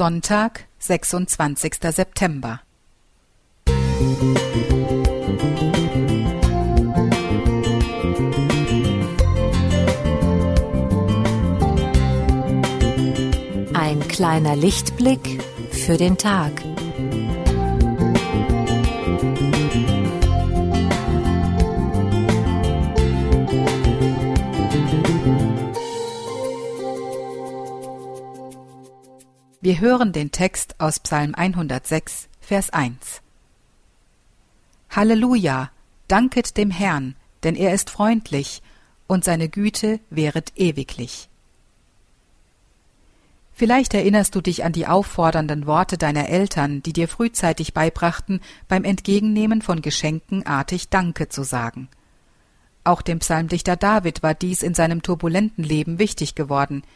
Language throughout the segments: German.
Sonntag, 26. September. Ein kleiner Lichtblick für den Tag. Wir hören den Text aus Psalm 106, Vers 1. Halleluja, danket dem Herrn, denn er ist freundlich, und seine Güte wäret ewiglich. Vielleicht erinnerst du dich an die auffordernden Worte deiner Eltern, die dir frühzeitig beibrachten, beim Entgegennehmen von Geschenken artig Danke zu sagen. Auch dem Psalmdichter David war dies in seinem turbulenten Leben wichtig geworden –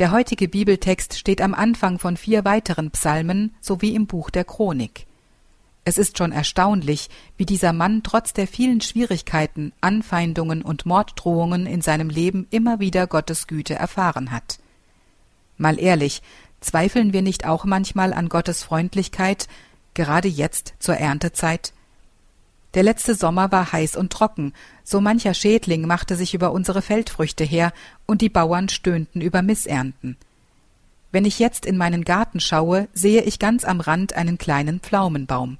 der heutige Bibeltext steht am Anfang von vier weiteren Psalmen sowie im Buch der Chronik. Es ist schon erstaunlich, wie dieser Mann trotz der vielen Schwierigkeiten, Anfeindungen und Morddrohungen in seinem Leben immer wieder Gottes Güte erfahren hat. Mal ehrlich, zweifeln wir nicht auch manchmal an Gottes Freundlichkeit, gerade jetzt zur Erntezeit? Der letzte Sommer war heiß und trocken, so mancher Schädling machte sich über unsere Feldfrüchte her, und die Bauern stöhnten über Missernten. Wenn ich jetzt in meinen Garten schaue, sehe ich ganz am Rand einen kleinen Pflaumenbaum.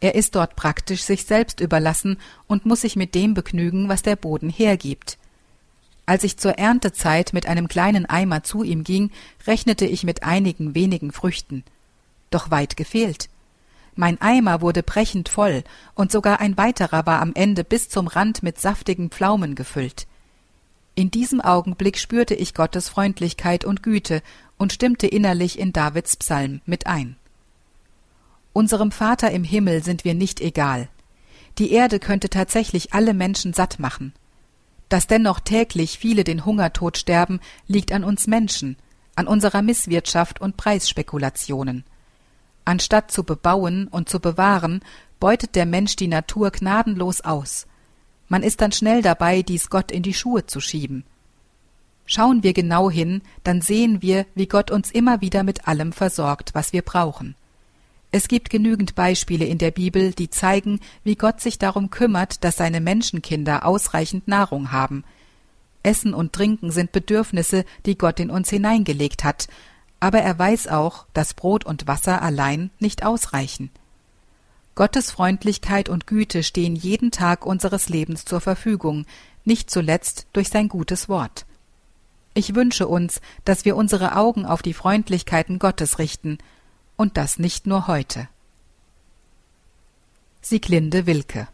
Er ist dort praktisch sich selbst überlassen und muss sich mit dem begnügen, was der Boden hergibt. Als ich zur Erntezeit mit einem kleinen Eimer zu ihm ging, rechnete ich mit einigen wenigen Früchten. Doch weit gefehlt. Mein Eimer wurde brechend voll, und sogar ein weiterer war am Ende bis zum Rand mit saftigen Pflaumen gefüllt. In diesem Augenblick spürte ich Gottes Freundlichkeit und Güte und stimmte innerlich in Davids Psalm mit ein. Unserem Vater im Himmel sind wir nicht egal. Die Erde könnte tatsächlich alle Menschen satt machen. Dass dennoch täglich viele den Hungertod sterben, liegt an uns Menschen, an unserer Misswirtschaft und Preisspekulationen. Anstatt zu bebauen und zu bewahren, beutet der Mensch die Natur gnadenlos aus. Man ist dann schnell dabei, dies Gott in die Schuhe zu schieben. Schauen wir genau hin, dann sehen wir, wie Gott uns immer wieder mit allem versorgt, was wir brauchen. Es gibt genügend Beispiele in der Bibel, die zeigen, wie Gott sich darum kümmert, dass seine Menschenkinder ausreichend Nahrung haben. Essen und Trinken sind Bedürfnisse, die Gott in uns hineingelegt hat, aber er weiß auch, dass Brot und Wasser allein nicht ausreichen. Gottes Freundlichkeit und Güte stehen jeden Tag unseres Lebens zur Verfügung, nicht zuletzt durch sein gutes Wort. Ich wünsche uns, dass wir unsere Augen auf die Freundlichkeiten Gottes richten, und das nicht nur heute. Sieglinde Wilke